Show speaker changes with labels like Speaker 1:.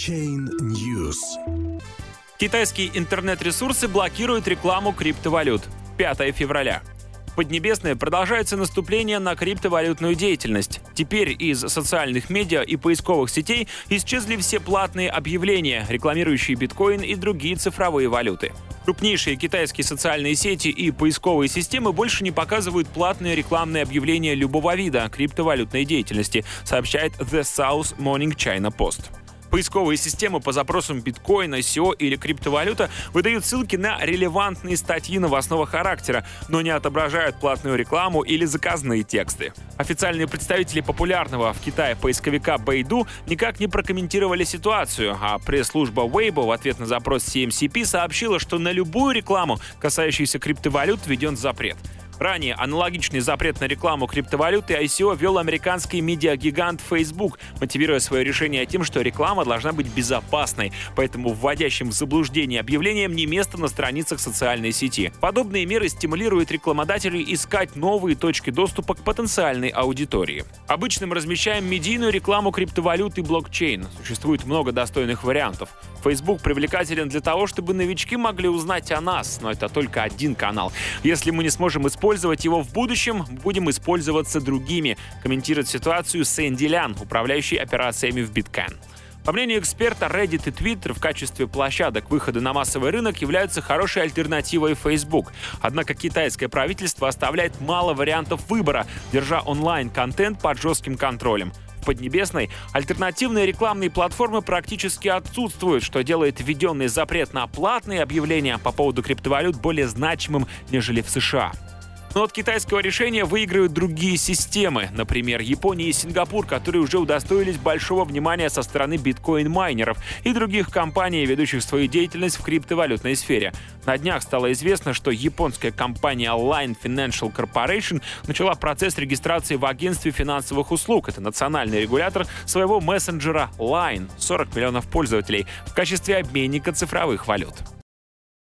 Speaker 1: Blockchain News.
Speaker 2: Китайские интернет-ресурсы блокируют рекламу криптовалют. 5 февраля. В Поднебесной продолжается наступление на криптовалютную деятельность. Теперь из социальных медиа и поисковых сетей исчезли все платные объявления, рекламирующие биткоин и другие цифровые валюты. Крупнейшие китайские социальные сети и поисковые системы больше не показывают платные рекламные объявления любого вида криптовалютной деятельности, сообщает The South Morning China Post. Поисковые системы по запросам биткоина, SEO или криптовалюта выдают ссылки на релевантные статьи новостного характера, но не отображают платную рекламу или заказные тексты. Официальные представители популярного в Китае поисковика Baidu никак не прокомментировали ситуацию, а пресс-служба Weibo в ответ на запрос CMCP сообщила, что на любую рекламу, касающуюся криптовалют, введен запрет. Ранее аналогичный запрет на рекламу криптовалюты ICO вел американский медиагигант Facebook, мотивируя свое решение тем, что реклама должна быть безопасной, поэтому вводящим в заблуждение объявлениям не место на страницах социальной сети. Подобные меры стимулируют рекламодателей искать новые точки доступа к потенциальной аудитории. Обычно мы размещаем медийную рекламу криптовалют и блокчейн. Существует много достойных вариантов. Facebook привлекателен для того, чтобы новички могли узнать о нас, но это только один канал. Если мы не сможем использовать его в будущем, будем использоваться другими, комментирует ситуацию Сэнди Лян, управляющий операциями в Bitcan. По мнению эксперта, Reddit и Twitter в качестве площадок выхода на массовый рынок являются хорошей альтернативой Facebook. Однако китайское правительство оставляет мало вариантов выбора, держа онлайн-контент под жестким контролем. В Поднебесной альтернативные рекламные платформы практически отсутствуют, что делает введенный запрет на платные объявления по поводу криптовалют более значимым, нежели в США. Но от китайского решения выиграют другие системы, например, Япония и Сингапур, которые уже удостоились большого внимания со стороны биткоин-майнеров и других компаний, ведущих свою деятельность в криптовалютной сфере. На днях стало известно, что японская компания Line Financial Corporation начала процесс регистрации в агентстве финансовых услуг. Это национальный регулятор своего мессенджера Line, 40 миллионов пользователей, в качестве обменника цифровых валют.